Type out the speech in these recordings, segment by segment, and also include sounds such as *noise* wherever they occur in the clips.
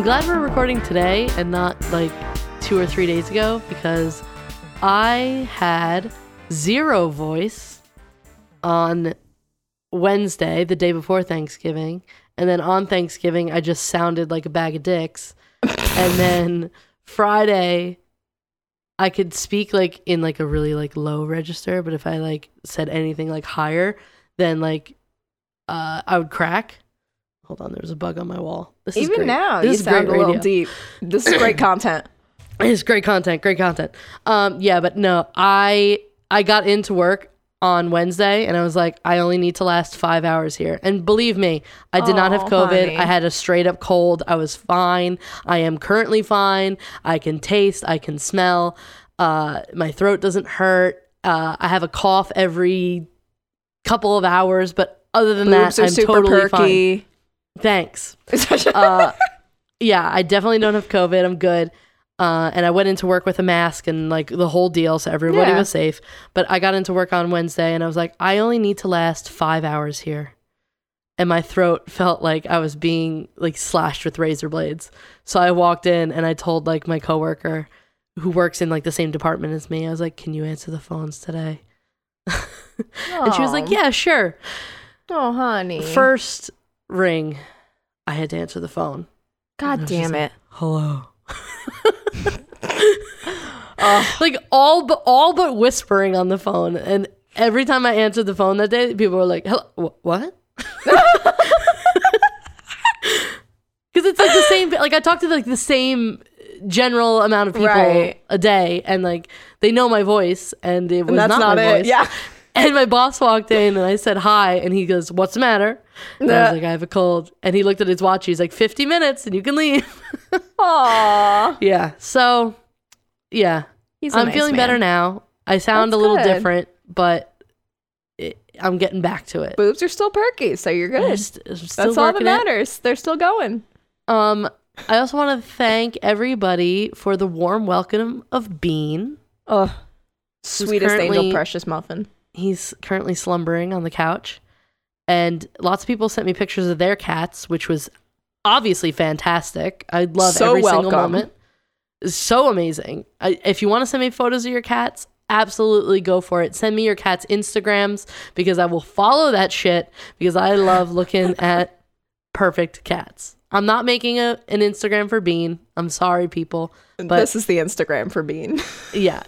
I'm glad we're recording today and not like two or three days ago because I had zero voice on Wednesday, the day before Thanksgiving. And then on Thanksgiving, I just sounded like a bag of dicks. and then Friday, I could speak like in like a really like low register, but if I like said anything like higher, then like uh, I would crack. Hold on, there's a bug on my wall. This is Even great. now, this you is sound great a little radio. deep. This is great *coughs* content. It's great content, great content. Um, yeah, but no, I I got into work on Wednesday and I was like, I only need to last five hours here. And believe me, I did not have Oh, COVID. honey. I had a straight up cold. I was fine. I am currently fine. I can taste. I can smell. Uh, my throat doesn't hurt. Uh, I have a cough every couple of hours, but other than Boobs that, I'm super totally fine. Thanks *laughs* uh, yeah, I definitely don't have COVID. I'm good. Uh, and I went into work with a mask and like the whole deal, so everybody Yeah. was safe. But I got into work on Wednesday and I was like, I only need to last five hours here. And my throat felt like I was being like slashed with razor blades. So I walked in and I told like my coworker who works in like the same department as me, I was like, Can you answer the phones today? *laughs* and she was like, Yeah, sure. Oh, honey. First ring, I had to answer the phone. God damn it. hello. *laughs* *laughs* like all but all but whispering on the phone, and every time I answered the phone that day, people were like, "Hello, wh- what?" *laughs* Because it's like the same. Like I talk to like the same general amount of people Right. a day, and like they know my voice, and it was And that's not, not, my it. voice. Yeah. And my boss walked in and I said hi and he goes, What's the matter? And I was like, I have a cold. And he looked at his watch. He's like, 50 minutes and you can leave. *laughs* Aw. yeah. So, yeah. He's I'm nice feeling man. better now. I sound That's a little good. different, but it, I'm getting back to it. Boobs are still perky, so you're I'm good. st- I'm That's all that working it. matters. They're still going. Um, I also want to thank everybody for the warm welcome of Bean. Oh, sweetest angel, precious muffin. He's currently slumbering on the couch. And lots of people sent me pictures of their cats, which was obviously fantastic. I love So every single welcome. moment. It's so amazing. I, if you want to send me photos of your cats, absolutely go for it. Send me your cats' Instagrams because I will follow that shit because I love looking *laughs* at perfect cats. I'm not making a, an Instagram for Bean. I'm sorry, people. But this is the Instagram for Bean. *laughs* yeah.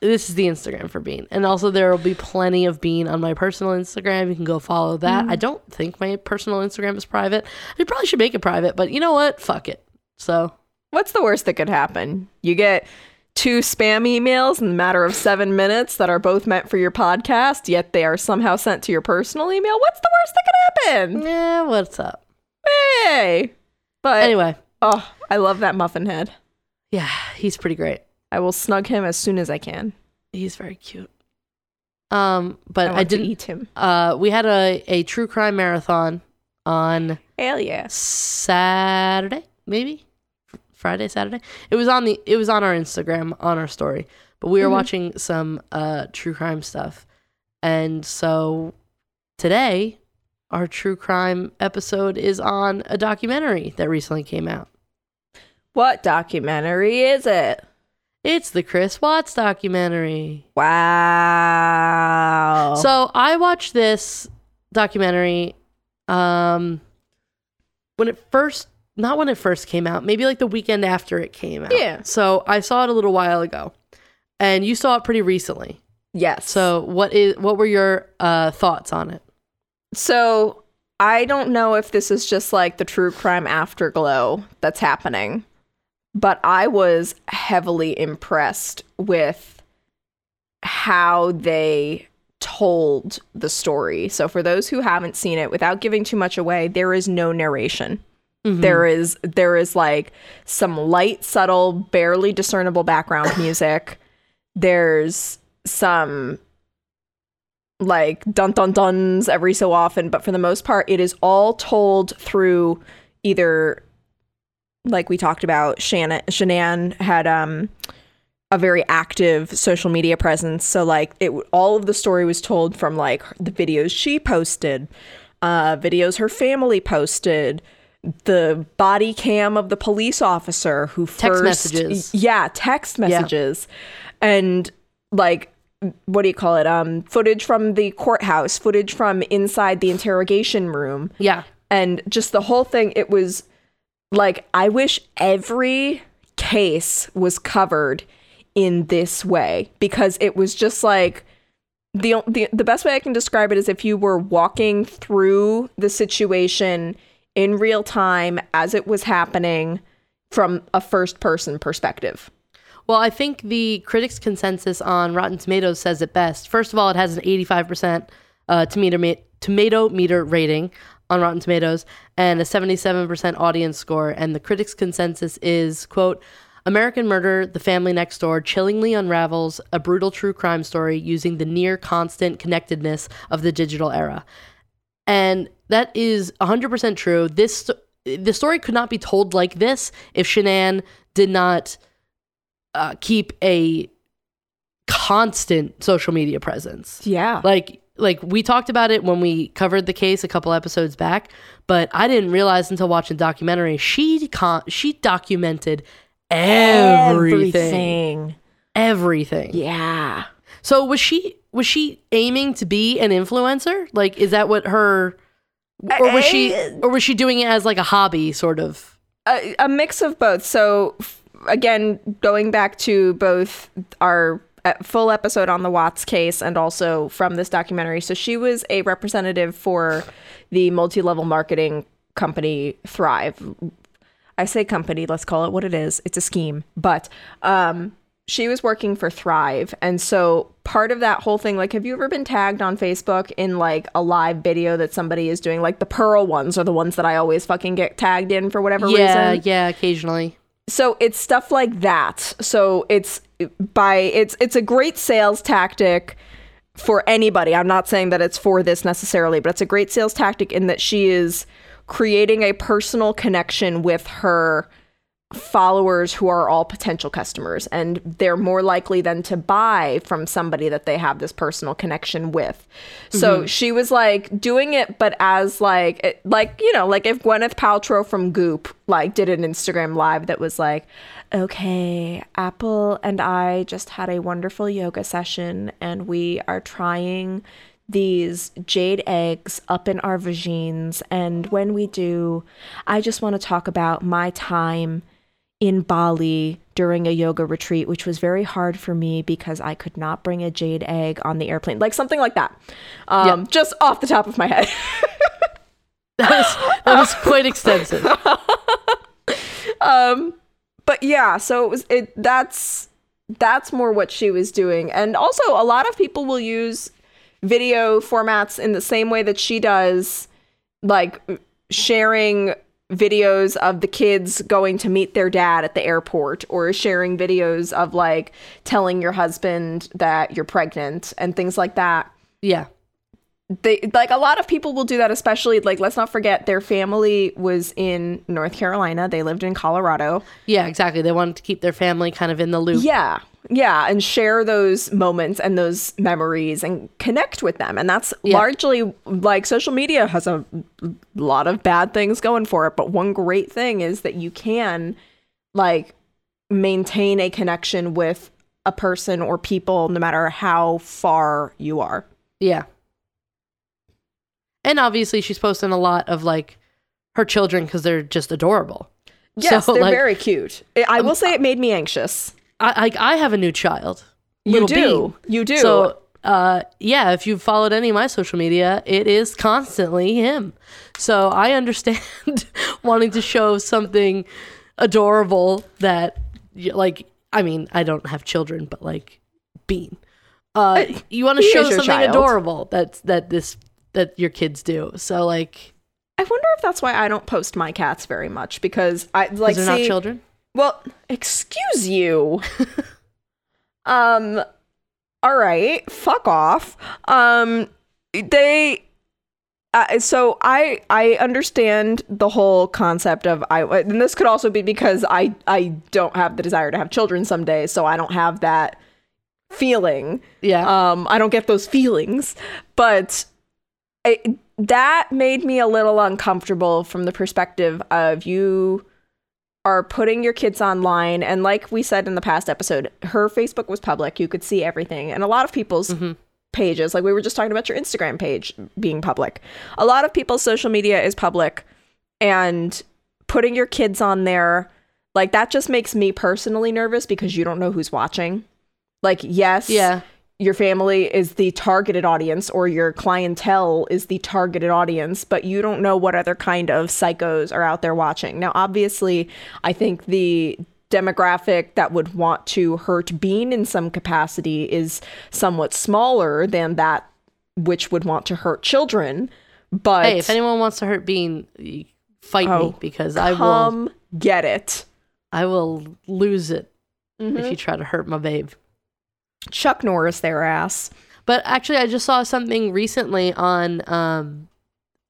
This is the Instagram for Bean. And also there will be plenty of Bean on my personal Instagram. You can go follow that. Mm. I don't think my personal Instagram is private. I probably should make it private, but you know what? Fuck it. So What's the worst that could happen? You get two spam emails in the matter of seven minutes that are both meant for your podcast, yet they are somehow sent to your personal email. What's the worst that could happen? yeah, what's up? Hey. But Anyway, oh, I love that muffin head. yeah, he's pretty great. I will snug him as soon as I can. He's very cute. Um, but I, I, didn't eat him. uh we had a, a true crime marathon on Hell yeah. Saturday, maybe Friday, Saturday. It was on the it was on our Instagram on our story. But we were Mhm. watching some uh true crime stuff. And so today our true crime episode is on a documentary that recently came out. What documentary is it? It's the Chris Watts documentary. Wow. So I watched this documentary um when it first not when it first came out, maybe like the weekend after it came out. Yeah. So I saw it a little while ago. And you saw it pretty recently. yes. So what is what were your uh thoughts on it? So I don't know if this is just like the true crime afterglow that's happening, but I was heavily impressed with how they told the story. So for those who haven't seen it, without giving too much away, there is no narration. Mhm. There is there is like some light, subtle, barely discernible background *coughs* music. There's some like dun dun duns every so often, but for the most part, it is all told through either like we talked about. Shannon Shanann had um a very active social media presence, so like it all of the story was told from like the videos she posted, uh, videos her family posted, the body cam of the police officer who Text first messages. yeah text messages and like what do you call it um footage from the courthouse footage from inside the interrogation room Yeah. and just the whole thing it was like i wish every case was covered in this way because it was just like the, the the best way i can describe it is if you were walking through the situation in real time as it was happening from a first person perspective Well, I think the critics' consensus on Rotten Tomatoes says it best. First of all, it has an 85% uh, tomato, tomato meter rating on Rotten Tomatoes and a 77% audience score. And the critics' consensus is, quote, American Murder, The Family Next Door chillingly unravels a brutal true crime story using the near constant connectedness of the digital era. And that is 100% true. This the story could not be told like this if Shanann did not uh, keep a constant social media presence. yeah Like like we talked about it when we covered the case a couple episodes back, but I didn't realize until watching the documentary she con- she documented everything. Everything. yeah So was she was she aiming to be an influencer? Like is that what her or was she or was she doing it as like a hobby sort of? a, a mix of both. So f- again, going back to both our full episode on the Watts case and also from this documentary. So she was a representative for the multi-level marketing company Thrive. I say company, let's call it what it is. It's a scheme, but um she was working for Thrive. And so part of that whole thing, like, have you ever been tagged on Facebook in like a live video that somebody is doing? Like the Pearl ones are the ones that I always fucking get tagged in for whatever Yeah, reason yeah, occasionally. So it's stuff like that. So it's by it's it's a great sales tactic for anybody. I'm not saying that it's for this necessarily but it's a great sales tactic in that she is creating a personal connection with her followers who are all potential customers and they're more likely than to buy from somebody that they have this personal connection with. So mm-hmm. she was like doing it but as like it- like you know like if gwyneth paltrow from goop like did an instagram live that was like okay apple and i just had a wonderful yoga session and we are trying these jade eggs up in our vagines and when we do i just want to talk about my time in Bali during a yoga retreat, which was very hard for me because I could not bring a jade egg on the airplane, like something like that. Um, Just off the top of my head. *laughs* That was that was quite extensive. *laughs* um, but yeah, so it was it. That's that's more what she was doing, and also a lot of people will use video formats in the same way that she does, like sharing videos of the kids going to meet their dad at the airport or sharing videos of like telling your husband that you're pregnant and things like that Yeah. they like a lot of people will do that especially like let's not forget their family was in north carolina they lived in colorado Yeah, exactly. They wanted to keep their family kind of in the loop. yeah yeah and share those moments and those memories and connect with them and that's Yeah. largely like social media has a lot of bad things going for it but one great thing is that you can like maintain a connection with a person or people no matter how far you are Yeah. And obviously she's posting a lot of like her children because they're just adorable. yes So, they're like, very cute i I will say it made me anxious I like I have a new child. You do. Bean. You do. So uh yeah, if you've followed any of my social media, it is constantly him. So I understand *laughs* wanting to show something adorable that like I mean, I don't have children, but like Bean. Uh you want to show something child. adorable that's that this that your kids do. So like I wonder if that's why I don't post my cats very much because I like they're not children? Well, excuse you. *laughs* um all right, fuck off. Um they uh, so I I understand the whole concept of I and this could also be because I I don't have the desire to have children someday, so I don't have that feeling. Yeah. Um, I don't get those feelings, but I, that made me a little uncomfortable from the perspective of you are putting your kids online and like we said in the past episode her facebook was public. You could see everything. And a lot of people's mm-hmm. pages like we were just talking about your instagram page being public. A lot of people's social media is public and putting your kids on there like that just makes me personally nervous because you don't know who's watching. Like yes Yeah. Your family is the targeted audience or your clientele is the targeted audience, but you don't know what other kind of psychos are out there watching. Now, obviously, I think the demographic that would want to hurt Bean in some capacity is somewhat smaller than that which would want to hurt children. But Hey, if anyone wants to hurt Bean, fight Oh, me because I will. get it. I will lose it Mm-hmm. if you try to hurt my babe. Chuck Norris, their ass. But actually, I just saw something recently on um,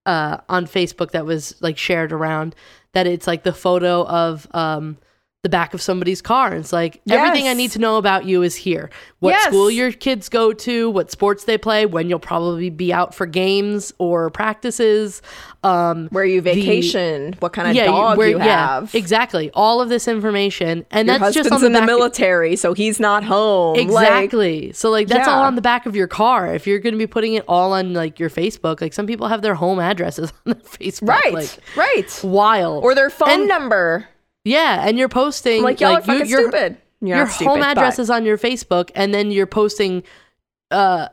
uh, on Facebook that was like shared around that it's like the photo of um, the back of somebody's car. And it's like everything I need to know about you is here. What Yes. school your kids go to, what sports they play, when you'll probably be out for games or practices. Um, Where you vacation, what kind of yeah, dog where- you have. exactly. All of this information, and Your that's just on the in the military, so he's not home. Like, Exactly. so like that's all on the back of your car. If you're going to be putting it all on like your Facebook, like some people have their home addresses *laughs* on their Facebook. right, Like right. wild. Or their phone And- number. Yeah, and you're posting Like y'all like, are fucking you, your, stupid. You're your not stupid, home but- address is on your Facebook, and then you're posting uh,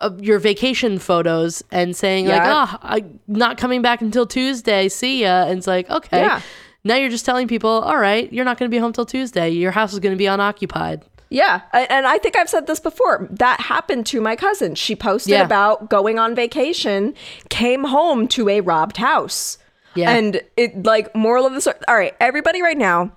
uh your vacation photos and saying like, "Oh, I'm not coming back until Tuesday. See ya." And it's like, okay. Yeah. Now you're just telling people, all right, you're not going to be home till Tuesday. Your house is going to be unoccupied. Yeah, and I think I've said this before. That happened to my cousin. She posted Yeah. about going on vacation, came home to a robbed house. Yeah. And it like moral of the story. All right, everybody right now,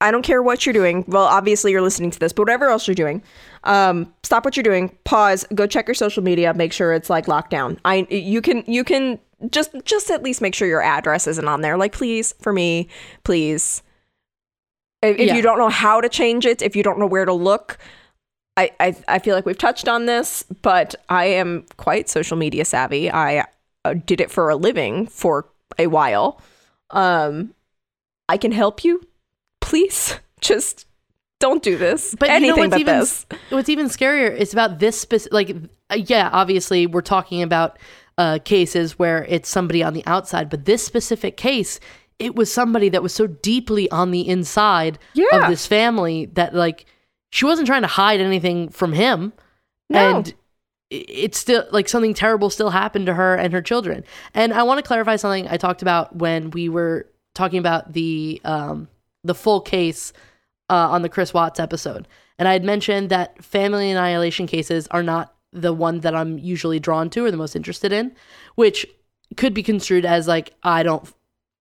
I don't care what you're doing. Well, obviously you're listening to this, but whatever else you're doing, um, stop what you're doing, pause, go check your social media, make sure it's like locked down. I you can you can just just at least make sure your address isn't on there. Like please, for me, please. If, if Yeah. you don't know how to change it, if you don't know where to look, I, I I feel like we've touched on this, but I am quite social media savvy. I uh, did it for a living for a while. Um, I can help you. Please, *laughs* just don't do this. But anything you know what's but even this. what's even scarier is about this specific. Like, uh, yeah, obviously we're talking about uh, cases where it's somebody on the outside, but this specific case, it was somebody that was so deeply on the inside Yeah. of this family that like she wasn't trying to hide anything from him, No. and it's still like something terrible still happened to her and her children. And I want to clarify something I talked about when we were talking about the um, the full case uh, on the Chris Watts episode. And I had mentioned that family annihilation cases are not the one that I'm usually drawn to or the most interested in, which could be construed as like, I don't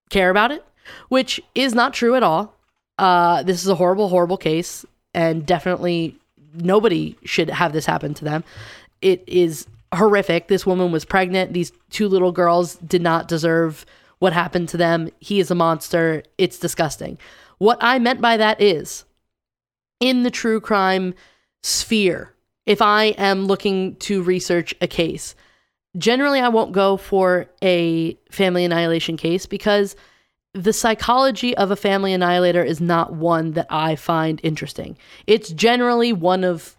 care about it, which is not true at all. Uh, this is a horrible, horrible case, and definitely nobody should have this happen to them. It is horrific. This woman was pregnant. These two little girls did not deserve what happened to them. He is a monster. It's disgusting. What I meant by that is in the true crime sphere, if I am looking to research a case, generally I won't go for a family annihilation case because the psychology of a family annihilator is not one that I find interesting. It's generally one of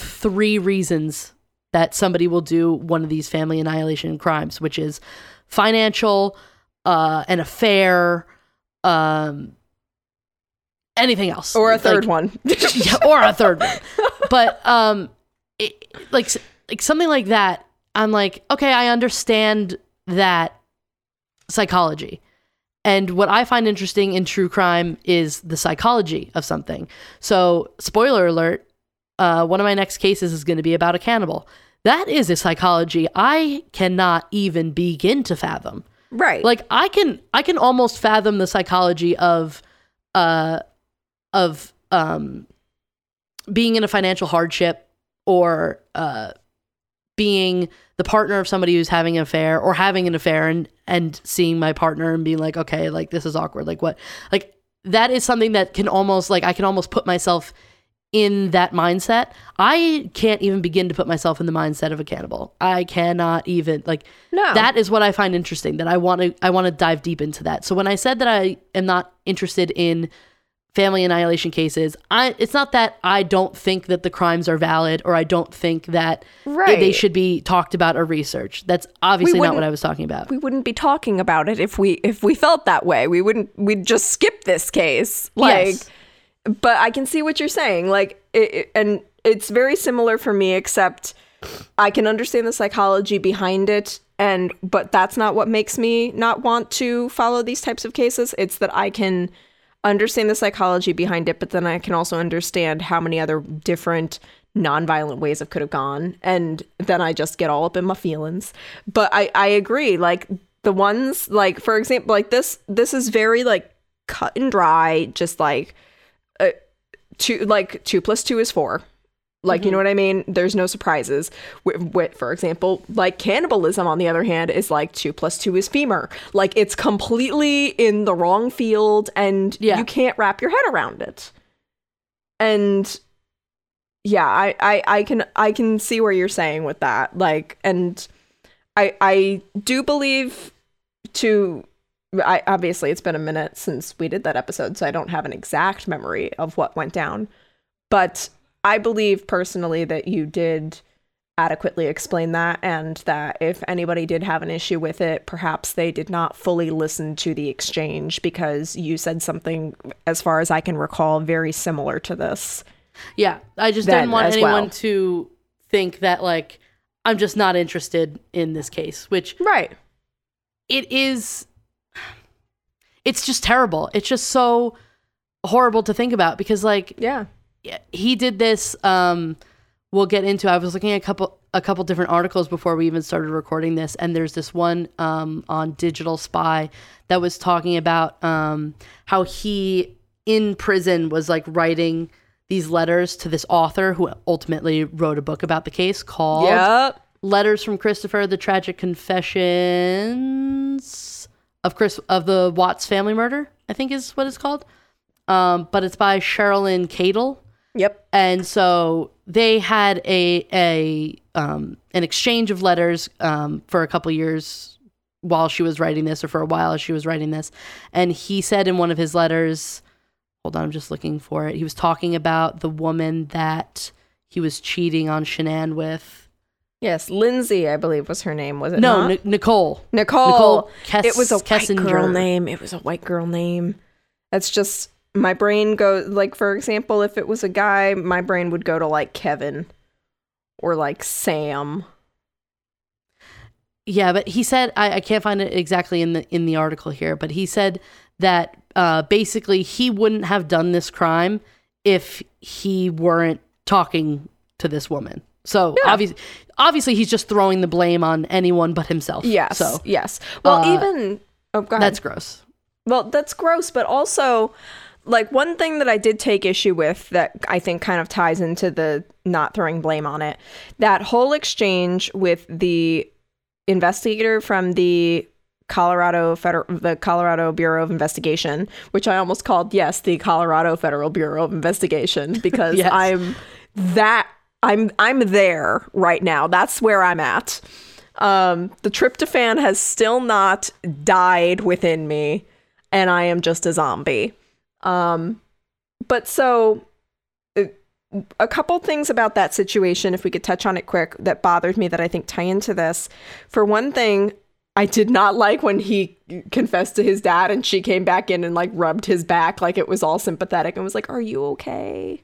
three reasons that somebody will do one of these family annihilation crimes, which is financial, uh, an affair, um, anything else, Or a Like- third one. *laughs* yeah, or a third one. But um, it, like like something like that, I'm like, okay, I understand that psychology. And what I find interesting in true crime is the psychology of something. So, spoiler alert, uh, one of my next cases is going to be about a cannibal. That is a psychology I cannot even begin to fathom right. like i can i can almost fathom the psychology of uh of um being in a financial hardship or uh being the partner of somebody who's having an affair or having an affair and and seeing my partner and being like okay like this is awkward like what like that is something that can almost like i can almost put myself in that mindset. I can't even begin to put myself in the mindset of a cannibal. I cannot even like No. that is what I find interesting that I want to I want to dive deep into that. So when I said that I am not interested in family annihilation cases, I it's not that I don't think that the crimes are valid or I don't think that they should be talked about or researched. That's obviously not what I was talking about. we wouldn't be talking about it if we if we felt that way. We wouldn't. We'd just skip this case. Like, Yes. But I can see what you're saying. Like, it, it- and it's very similar for me, except I can understand the psychology behind it. And but that's not what makes me not want to follow these types of cases. It's that I can understand the psychology behind it, but then I can also understand how many other different nonviolent ways it could have gone. And then I just get all up in my feelings. But I, I agree. Like the ones like for example, like this this is very like cut and dry, just like uh, two like two plus two is four. Like, you know what I mean? There's no surprises. With, with, for example, like cannibalism, on the other hand, is like two plus two is femur. Like, it's completely in the wrong field and Yeah. you can't wrap your head around it. And yeah, I, I, I can I can see where you're saying with that. Like, and I I do believe to I obviously it's been a minute since we did that episode, so I don't have an exact memory of what went down. But I believe personally that you did adequately explain that and that if anybody did have an issue with it, perhaps they did not fully listen to the exchange because you said something as far as I can recall very similar to this. Yeah, I just didn't want anyone well. to think that like I'm just not interested in this case, which Right. it is it's just terrible. It's just so horrible to think about because like Yeah. he did this um we'll get into I was looking at a couple a couple different articles before we even started recording this and there's this one um on Digital Spy that was talking about um how he in prison was like writing these letters to this author who ultimately wrote a book about the case called Yep. Letters from Christopher: The Tragic Confessions of Chris of the Watts family murder. I think is what it's called. Um, but it's by Cheryln Cadle, Yep. and so they had a a um, an exchange of letters um, for a couple years while she was writing this, or for a while as she was writing this. And he said in one of his letters, hold on, I'm just looking for it. He was talking about the woman that he was cheating on Shanann with. Yes, Lindsay, I believe was her name, was it No? Ni- Nicole. Nicole. Nicole Kess- it was a white Kessinger. girl name. It was a white girl name. That's just my brain goes like for example, if it was a guy, my brain would go to like Kevin or like Sam. Yeah, but he said I, I can't find it exactly in the in the article here, but he said that uh, basically he wouldn't have done this crime if he weren't talking to this woman. So Yeah. obviously, obviously he's just throwing the blame on anyone but himself. Yes. So yes. Well, uh, even oh, go ahead. that's gross. Well, that's gross, but also like one thing that I did take issue with that I think kind of ties into the not throwing blame on it. That whole exchange with the investigator from the Colorado Federal the Colorado Bureau of Investigation, which I almost called yes, the Colorado Federal Bureau of Investigation because *laughs* Yes. I'm that I'm I'm there right now. That's where I'm at. Um, the tryptophan has still not died within me, and I am just a zombie. Um, but so uh, a couple things about that situation, if we could touch on it quick, that bothered me that I think tie into this. For one thing, I did not like when he confessed to his dad and she came back in and like rubbed his back like it was all sympathetic and was like, Are you okay?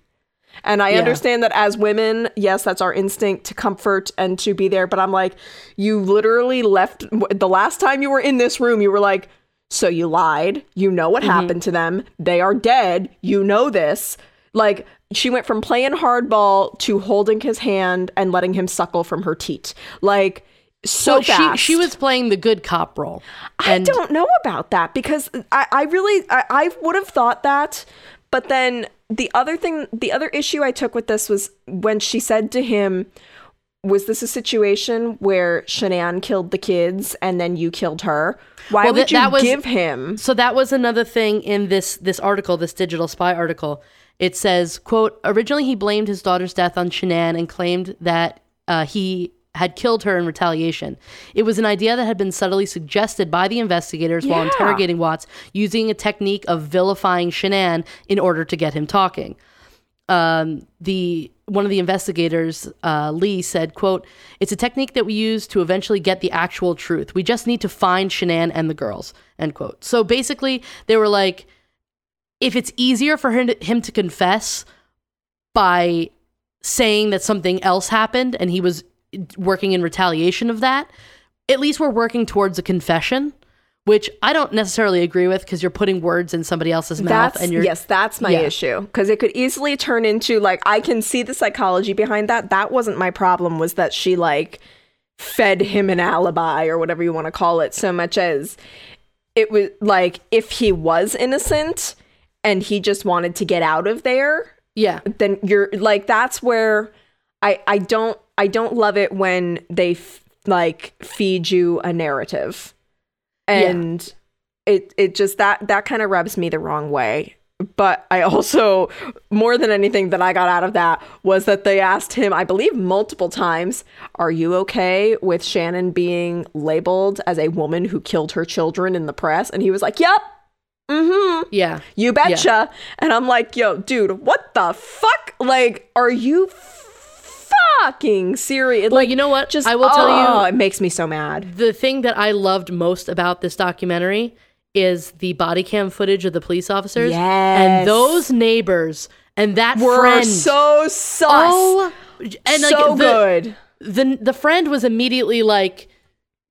And I Yeah. understand that as women, yes, that's our instinct to comfort and to be there. But I'm like, you literally left the last time you were in this room, you were like, so you lied. You know what mm-hmm. happened to them. They are dead. You know this. Like, she went from playing hardball to holding his hand and letting him suckle from her teat. Like, so Well, fast. she she was playing the good cop role. I don't know about that because I, I really I, I would have thought that, but then the other thing the other issue I took with this was when she said to him, Was this a situation where Shanann killed the kids and then you killed her? Why Well, would that- you was- give him So that was another thing in this this article, this digital spy article, It says, "quote Originally, he blamed his daughter's death on Shanann and claimed that uh, he." Had killed her in retaliation. It was an idea that had been subtly suggested by the investigators while interrogating Watts, using a technique of vilifying Shanann in order to get him talking um, the one of the investigators, uh, Lee, said, "quote It's a technique that we use to eventually get the actual truth. We just need to find Shanann and the girls." End quote. So basically, they were like, if it's easier for him to, him to confess by saying that something else happened and he was working in retaliation of that, at least we're working towards a confession. Which I don't necessarily agree with because you're putting words in somebody else's mouth That's and you're yes, that's my Yeah. issue because it could easily turn into like I can see the psychology behind that. That wasn't my problem. Was that she like fed him an alibi or whatever you want to call it, so much as it was like if he was innocent and he just wanted to get out of there, yeah then you're like that's where I I don't I don't love it when they f- like feed you a narrative. And it it just that that kind of rubs me the wrong way. But I also more than anything that I got out of that was that they asked him, I believe multiple times, "Are you okay with Shanann being labeled as a woman who killed her children in the press?" And he was like, "Yep." Mm Mhm. yeah You betcha. And I'm like, yo, dude, what the fuck? Like, are you fucking serious? Well, Like, you know what? just I will tell oh, you it makes me so mad. the thing that I loved most about this documentary is the body cam footage of the police officers Yes. and those neighbors and that We're friend. so sus. oh, and like so the, good. the the friend was immediately like,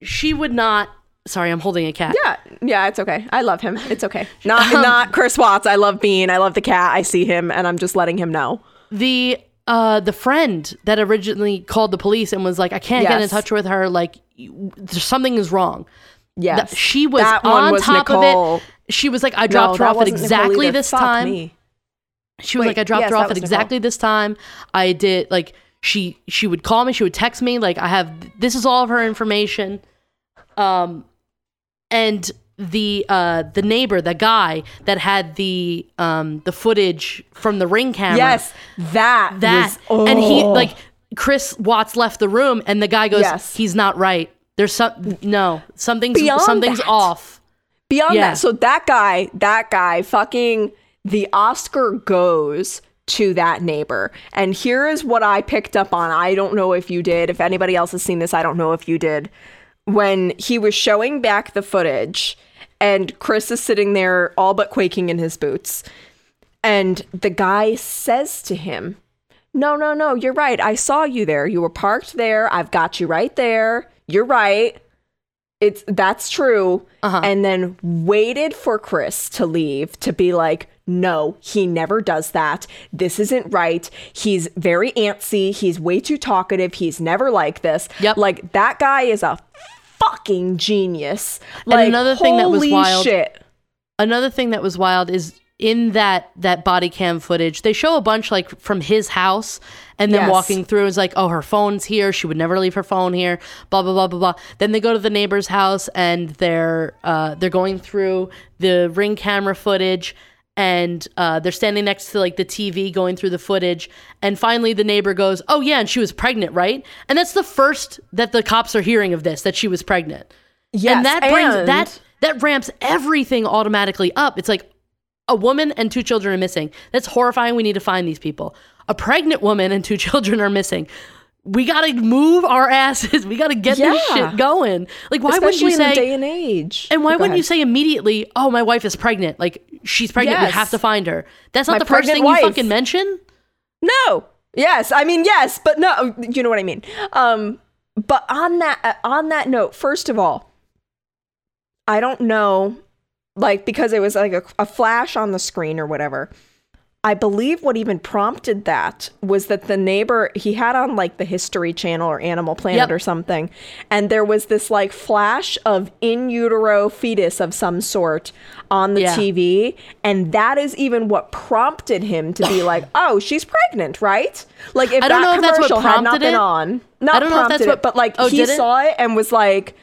she would not. Sorry, I'm holding a cat. Yeah, yeah, it's okay. I love him. It's okay. *laughs* Not Um, not Chris Watts. I love Bean. I love the cat. I see him, and I'm just letting him know. the uh the friend that originally called the police and was like i can't get in touch with her. Like something is wrong. Yes, she was That on was top Nicole. of it. She was like i No, dropped her off at exactly this time. me. she was Wait, like i dropped yes, her off at was Nicole. exactly this time. I did like she she would call me she would text me like i have this is all of her information. Um and the uh the neighbor the guy that had the um the footage from the ring camera Yes, that that was- and he oh. like chris watts left the room and the guy goes Yes. he's not right there's some no something's Beyond something's that. off Beyond Yeah. that, so that guy, that guy, fucking the Oscar goes to that neighbor. And here is what I picked up on. I don't know if you did. If anybody else has seen this, I don't know if you did. When he was showing back the footage, and Chris is sitting there all but quaking in his boots. And the guy says to him, No, no, no, you're right. I saw you there. You were parked there. I've got you right there. You're right. It's that's true. Uh-huh. And then waited for Chris to leave to be like, no, he never does that. This isn't right. He's very antsy. He's way too talkative. He's never like this. Yep. Like that guy is a fucking genius. Like another thing that was wild- Shit. another thing that was wild is in that that body cam footage they show a bunch like from his house and then Yes. walking through is like oh her phone's here she would never leave her phone here blah blah blah blah blah then they go to the neighbor's house and they're uh they're going through the ring camera footage and uh, they're standing next to like the TV going through the footage and finally the neighbor goes oh yeah and she was pregnant right and that's the first that the cops are hearing of this that she was pregnant Yes, and that brings and- that that ramps everything automatically up. It's like a woman and two children are missing. That's horrifying. We need to find these people. A pregnant woman and two *laughs* children are missing. We gotta move our asses. *laughs* We gotta get this shit going. Like, why wouldn't Especially you in the say? day and age. and why Go wouldn't you say immediately? Oh, my wife is pregnant. Like, she's pregnant. We have to find her. That's not My the first thing wife. you fucking mention. No. Yes, I mean yes, but no, you know what I mean. Um but on that uh, on that note, first of all, I don't know like because it was like a, a flash on the screen or whatever. I believe what even prompted that was that the neighbor he had on like the History Channel or Animal Planet Yep. or something, and there was this like flash of in utero fetus of some sort on the Yeah. TV, and that is even what prompted him to be *laughs* like, "Oh, she's pregnant, right?" Like if I don't that know if that's what commercial had not been it. on, not I don't know if prompted that's what- it, but like Oh, he did it? saw it and was like,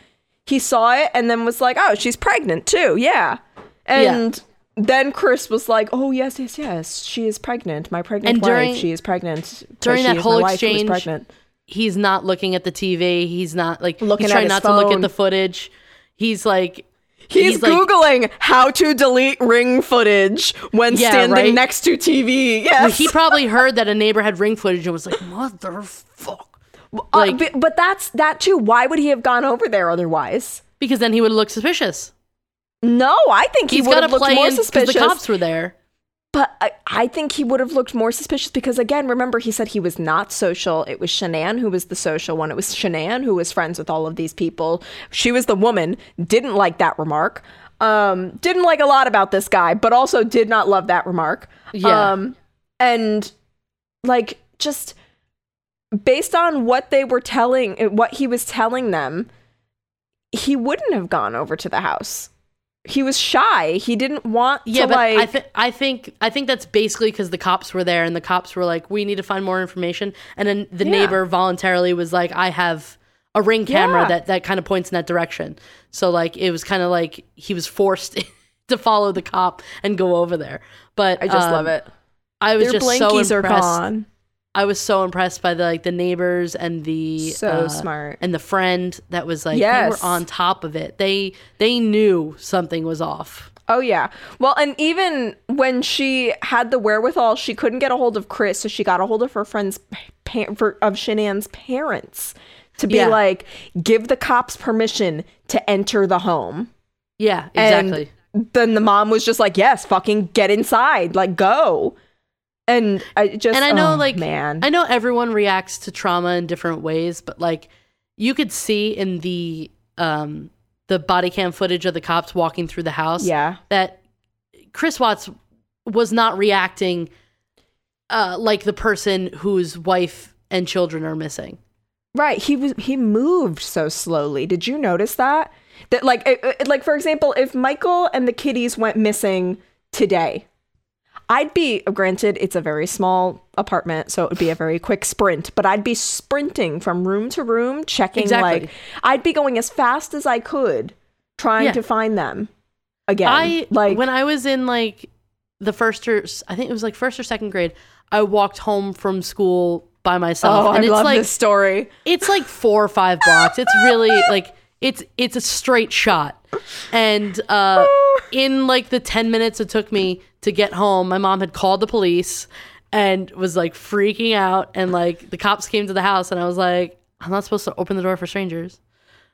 he saw it and then was like, "Oh, she's pregnant too, yeah," and then Chris was like, "Oh yes, yes, yes, she is pregnant. My pregnant And wife. during- she is pregnant. during that whole wife exchange, pregnant." he's not looking at the TV. He's not like Looking he's at trying not to look at the footage. He's like He's, like- googling how to delete ring footage when Yeah, standing right? next to TV. Yes, he probably heard that a neighbor had ring footage and was like, "Motherfuck." Uh, like- but, but that's that too. Why would he have gone over there otherwise? Because then he would look suspicious. No, I think he He's would have looked more suspicious. the cops were there. But I, I think he would have looked more suspicious because, again, remember, he said he was not social. It was Shanann who was the social one. It was Shanann who was friends with all of these people. She was the woman, didn't like that remark. Um, didn't like a lot about this guy, but also did not love that remark. Yeah. Um, and like, just based on what they were telling, what he was telling them, he wouldn't have gone over to the house. He was shy. He didn't want Yeah, to but like. I, th- I think I think that's basically because the cops were there and the cops were like, "We need to find more information." And then the Yeah. neighbor voluntarily was like, "I have a ring camera Yeah. that that kind of points in that direction." So like it was kind of like he was forced *laughs* to follow the cop and go over there. But I just um, love it. I was Their just so blankies are impressed. gone. I was so impressed by the like the neighbors and the So uh, smart. and the friend that was like they were on top of it. They they knew something was off. Oh yeah. Well, and even when she had the wherewithal, she couldn't get a hold of Chris, so she got a hold of her friend's pa- for, of Shanann's parents to be Yeah. like, give the cops permission to enter the home. Yeah, And exactly. then the mom was just like, yes, fucking get inside, like go. And I just and I know oh, like man, I know everyone reacts to trauma in different ways, but like you could see in the um the body cam footage of the cops walking through the house yeah, that Chris Watts was not reacting uh like the person whose wife and children are missing. Right. He was he moved so slowly. Did you notice that? That like it, it- like for example, if Michael and the kiddies went missing today, I'd be granted it's a very small apartment, so it would be a very quick sprint, but I'd be sprinting from room to room checking Exactly. like I'd be going as fast as I could trying Yeah. to find them again. I like when I was in like the first or I think it was like first or second grade, I walked home from school by myself. Oh, I and it's love like this story. it's like four or five blocks. It's really like it's it's a straight shot. And uh *laughs* in like the 10 minutes it took me to get home, my mom had called the police and was like freaking out and like the cops came to the house and I was like I'm not supposed to open the door for strangers.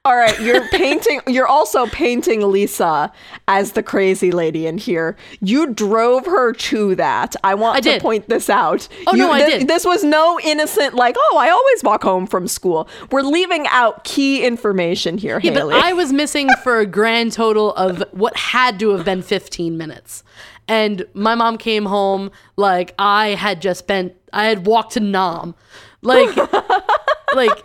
All right, you're painting. You're also painting Lisa as the crazy lady in here. You drove her to that. I want I to did. point this out. Oh, You- no, I thi- did. This was no innocent like, oh, I always walk home from school. We're leaving out key information here, Yeah, but I was missing for a grand total of what had to have been 15 minutes. And my mom came home like I had just been I had walked to Nam. Like *laughs* like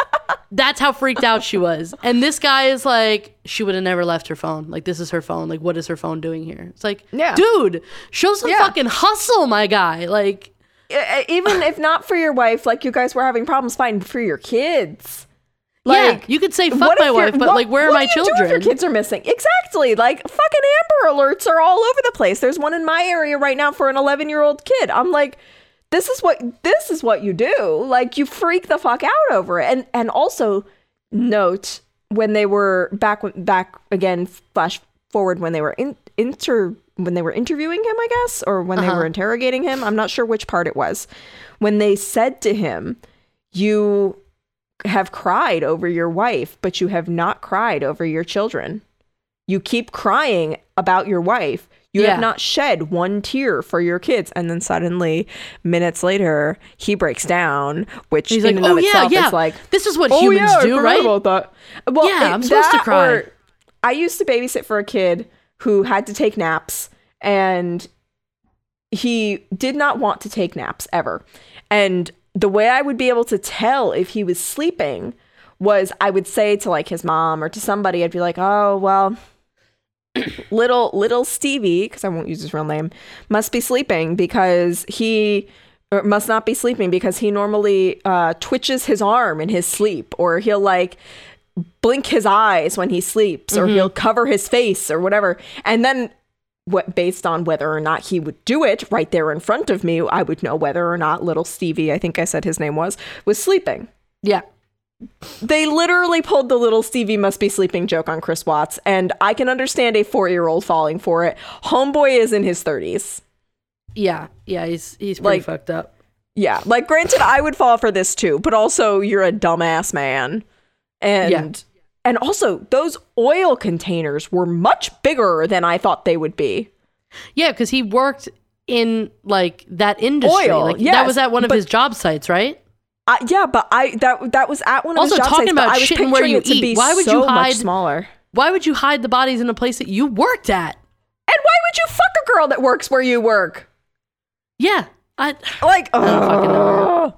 that's how freaked out she was. And this guy is like she would have never left her phone. Like this is her phone. Like what is her phone doing here? It's like, Yeah. dude, show some Yeah. fucking hustle, my guy. Like even if not for your wife, like you guys were having problems finding for your kids. yeah, Like, you could say fuck my wife, but what- like where are my do you do children? if your kids are missing? Exactly. Like fucking Amber Alerts are all over the place. There's one in my area right now for an 11 year old kid. I'm like, this is what this is what you do. Like you freak the fuck out over it. And and also note when they were back back again flash forward when they were in, inter when they were interviewing him, I guess, or when they Uh-huh. were interrogating him. I'm not sure which part it was. When they said to him, "You have cried over your wife, but you have not cried over your children. You keep crying about your wife. You Yeah. have not shed one tear for your kids." And then suddenly, minutes later, he breaks down, which He's in like, "Oh of yeah, itself yeah. is like, this is what "Oh humans yeah, do, right?" About that. Well, Yeah, it- I'm supposed to cry. or- I used to babysit for a kid who had to take naps, and he did not want to take naps ever. And the way I would be able to tell if he was sleeping was I would say to like his mom or to somebody, I'd be like, "Oh well." Little little Stevie, because I won't use his real name, must be sleeping because he or must not be sleeping because he normally uh, twitches his arm in his sleep, or he'll like blink his eyes when he sleeps, or he'll cover his face or whatever. And then what based on whether or not he would do it right there in front of me, I would know whether or not little Stevie, I think I said his name was, was sleeping. Yeah. They literally pulled the little Stevie must be sleeping joke on Chris Watts, and I can understand a four year old falling for it. Homeboy is in his 30s. Yeah. Yeah. He's he's pretty Like- fucked up. Yeah, like granted, I would fall for this too, but also you're a dumbass man, and Yeah. and also those oil containers were much bigger than I thought they would be. Yeah, because he worked in like that industry. Oil, like that was at one of his job sites, right? I, yeah, but I that that was at one of Also, his job talking sites, about I was shitting where picturing you it to eat, be why would you so much hide- smaller? Why would you hide the bodies in a place that you worked at? And why would you fuck a girl that works where you work? Yeah, I. Like, don't fucking know.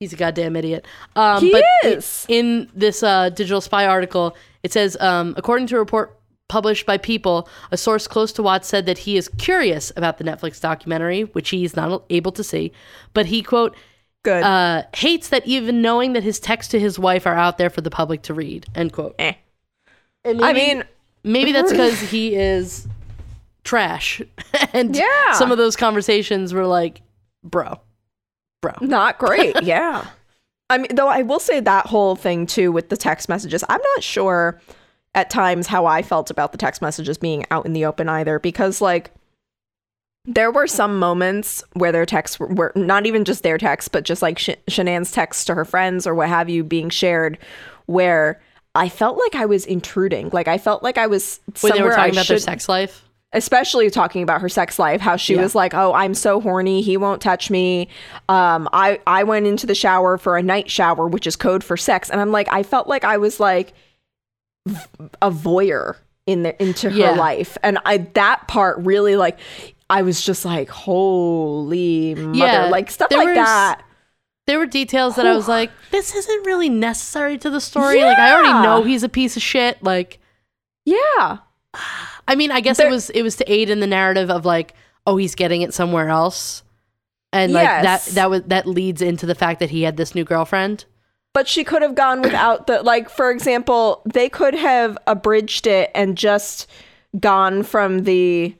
He's a goddamn idiot. Um, He but is. in this uh, digital spy article, it says, um, according to a report published by People, a source close to Watts said that he is curious about the Netflix documentary, which he is not able to see, but he quote good. uh, hates that even knowing that his texts to his wife are out there for the public to read. End quote. Eh. And I mean, maybe that's *laughs* because he is trash, *laughs* and Yeah. some of those conversations were like, bro, bro. Not great. *laughs* yeah. I mean, though I will say that whole thing too with the text messages, I'm not sure at times how I felt about the text messages being out in the open either, because like there were some moments where their texts were, were not even just their texts, but just like Sh- Shanann's texts to her friends or what have you being shared, where I felt like I was intruding. Like I felt like I was When they were somewhere I talking about their sex life. especially talking about her sex life how she Yeah. was like oh i'm so horny he won't touch me um i i went into the shower for a night shower which is code for sex and i'm like i felt like i was like a voyeur in the into her Yeah. life and i that part really like i was just like holy mother Yeah, like stuff like was- that There were details that I was like, this isn't really necessary to the story. Like, I already know he's a piece of shit. Like, yeah I mean, I guess There- it was it was to aid in the narrative of like, oh, he's getting it somewhere else, and like Yes. that that was that leads into the fact that he had this new girlfriend. but she could have gone without the like for example they could have abridged it and just gone from the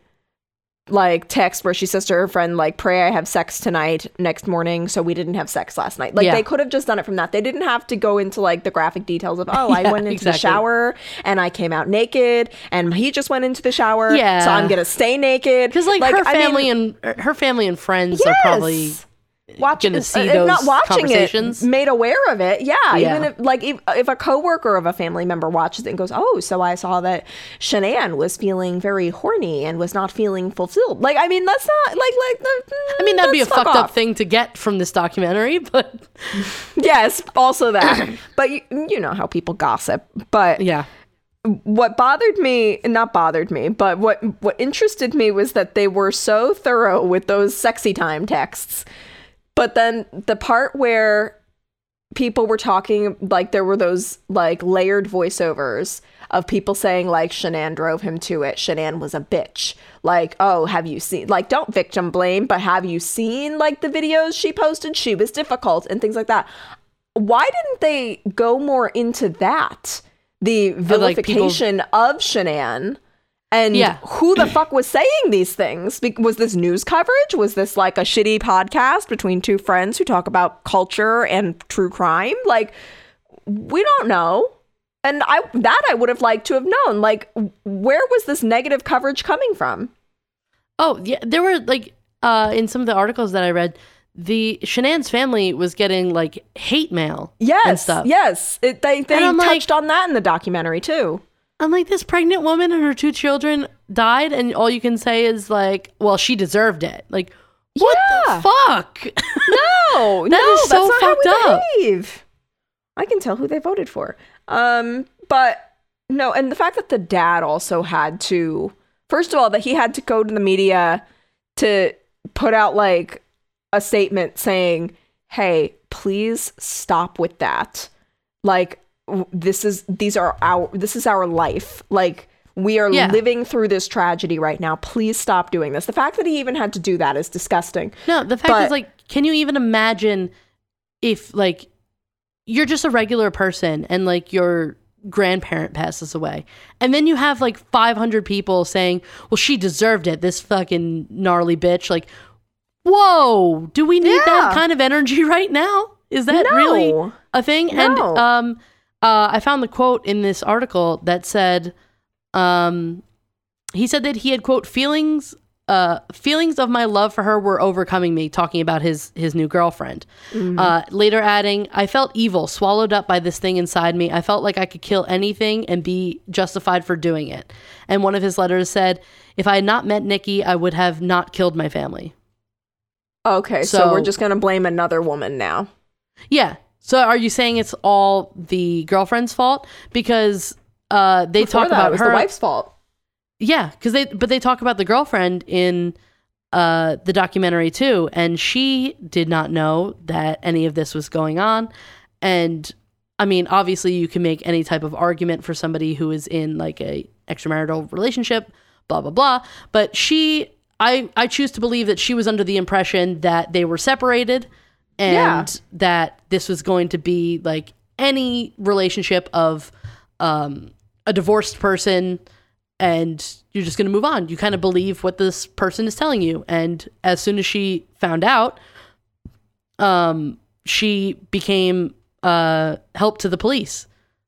like text where she says to her friend like pray i have sex tonight next morning so we didn't have sex last night like Yeah. they could have just done it from that they didn't have to go into like the graphic details of oh i *laughs* Yeah, went into exactly. the shower and i came out naked and he just went into the shower Yeah. so i'm gonna stay naked Because like, her I mean, family and her family and friends are probably Yes. Watching gonna see if not watching it made aware of it. Yeah, Yeah. even if like if, if a coworker of a family member watches it and goes oh so i saw that shanann was feeling very horny and was not feeling fulfilled. Like i mean that's not like like the- I mean, that'd be a fucked up thing to get from this documentary, *laughs* but yes also that. *coughs* But you, you know how people gossip. But yeah. what bothered me not bothered me but what what interested me was that they were so thorough with those sexy time texts but then the part where people were talking like there were those like layered voiceovers of people saying like Shanann drove him to it. Shanann was a bitch. Like, oh, have you seen like don't victim blame, but have you seen like the videos she posted? She was difficult and things like that. Why didn't they go more into that? The like, people- vilification of Shanann and Yeah. who the fuck was saying these things? Was this news coverage? Was this like a shitty podcast between two friends who talk about culture and true crime? Like, we don't know. And I that I would have liked to have known. Like, where was this negative coverage coming from? Oh yeah, there were like uh in some of the articles that I read, the Shanann's family was getting like hate mail and Yes, stuff. yes. It, they they And I'm like- touched on that in the documentary too. I'm like, this pregnant woman and her two children died, and all you can say is like, well, she deserved it. Like, what Yeah. the fuck? *laughs* *laughs* No, That no, is that's so not fucked how we up. behave. I can tell who they voted for. Um, but no, and the fact that the dad also had to, first of all, that he had to go to the media to put out like a statement saying, "Hey, please stop with that." Like this is these are our this is our life. Like we are Yeah. living through this tragedy right now. Please stop doing this. The fact that he even had to do that is disgusting. no, the fact But- is like, can you even imagine if like you're just a regular person and like your grandparent passes away. And then you have like 500 people saying, well, she deserved it, this fucking gnarly bitch. Like, whoa, do we need that kind of energy *laughs* right now? Is that No. really a thing? And um, uh, I found the quote in this article that said, um, he said that he had quote feelings uh feelings of my love for her were overcoming me talking about his his new girlfriend. Uh later adding i felt evil swallowed up by this thing inside me. I felt like i could kill anything and be justified for doing it. And one of his letters said if i had not met nikki i would have not killed my family. Okay, so, So- we're just gonna blame another woman now. yeah so are you saying it's all the girlfriend's fault because uh they Before talk that, about it was her the wife's fault. Yeah, because they but they talk about the girlfriend in uh the documentary too, and she did not know that any of this was going on. And I mean, obviously you can make any type of argument for somebody who is in like a extramarital relationship, blah blah blah. But she I I choose to believe that she was under the impression that they were separated and Yeah. that this was going to be like any relationship of um a divorced person and you're just going to move on. You kind of believe what this person is telling you. And as soon as she found out, um, she became uh help to the police.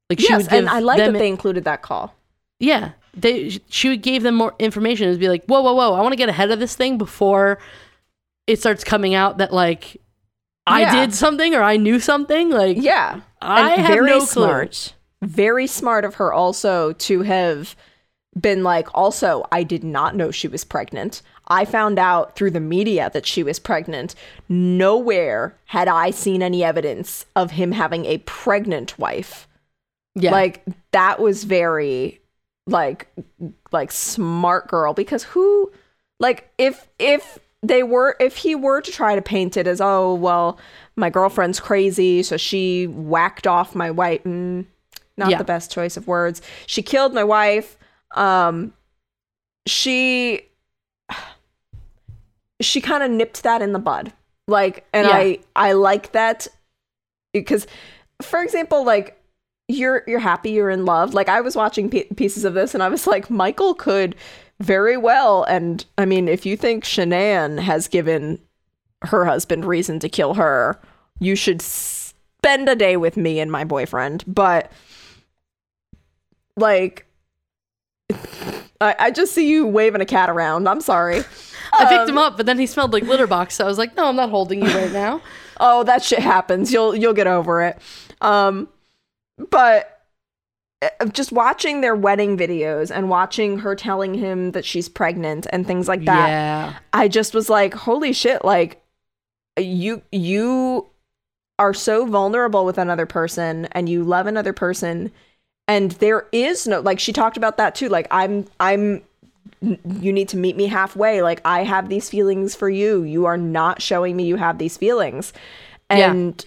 Like she yes, would give and I like that they included that call. yeah, they she would gave them more information. It'd be like, whoa, whoa, whoa, I want to get ahead of this thing before it starts coming out that like I Yeah. did something or I knew something. Like Yeah, I And have very no clue. smart. Very smart of her also to have been like, also, I did not know she was pregnant. I found out through the media that she was pregnant. Nowhere had I seen any evidence of him having a pregnant wife. Yeah, Like that was very like like smart girl because who like if if they were if he were to try to paint it as oh well my girlfriend's crazy so she whacked off my wife mm, not Yeah. the best choice of words she killed my wife um she *sighs* she kind of nipped that in the bud like and Yeah. i i like that because for example like you're you're happy you're in love like i was watching p- pieces of this and i was like michael could very well. And i mean if you think shanann has given her husband reason to kill her you should spend a day with me and my boyfriend. But like I, I just see you waving a cat around. I'm sorry. I picked Um, him up, but then he smelled like litter box. So I was like, no, I'm not holding you right now. *laughs* oh that shit happens. You'll you'll get over it. Um but Uh, just watching their wedding videos and watching her telling him that she's pregnant and things like that Yeah. i just was like holy shit like you you are so vulnerable with another person and you love another person and there is no like she talked about that too like i'm i'm you need to meet me halfway like i have these feelings for you you are not showing me you have these feelings Yeah. and